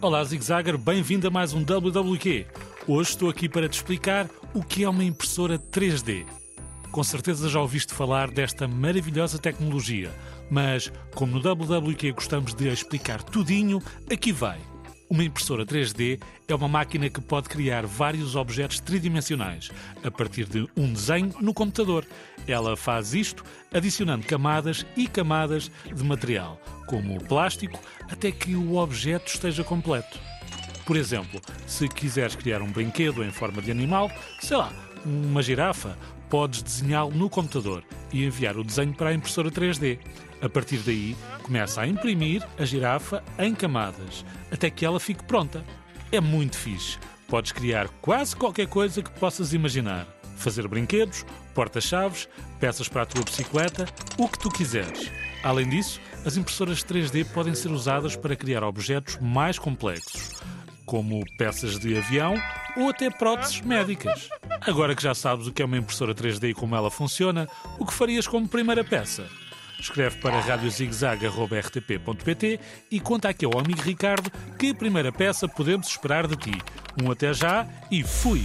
Olá, Zigzagger, bem-vindo a mais um WWQ. Hoje estou aqui para te explicar o que é uma impressora 3D. Com certeza já ouviste falar desta maravilhosa tecnologia, mas como no WWQ gostamos de explicar tudinho, aqui vai. Uma impressora 3D é uma máquina que pode criar vários objetos tridimensionais a partir de um desenho no computador. Ela faz isto adicionando camadas e camadas de material, como o plástico, até que o objeto esteja completo. Por exemplo, se quiseres criar um brinquedo em forma de animal, sei lá, uma girafa, podes desenhá-lo no computador e enviar o desenho para a impressora 3D. A partir daí, começa a imprimir a girafa em camadas, até que ela fique pronta. É muito fixe. Podes criar quase qualquer coisa que possas imaginar. Fazer brinquedos, porta-chaves, peças para a tua bicicleta, o que tu quiseres. Além disso, as impressoras 3D podem ser usadas para criar objetos mais complexos, como peças de avião ou até próteses médicas. Agora que já sabes o que é uma impressora 3D e como ela funciona, o que farias como primeira peça? Escreve para radiozigzag.rtp.pt e conta aqui ao amigo Ricardo que primeira peça podemos esperar de ti. Um até já e fui!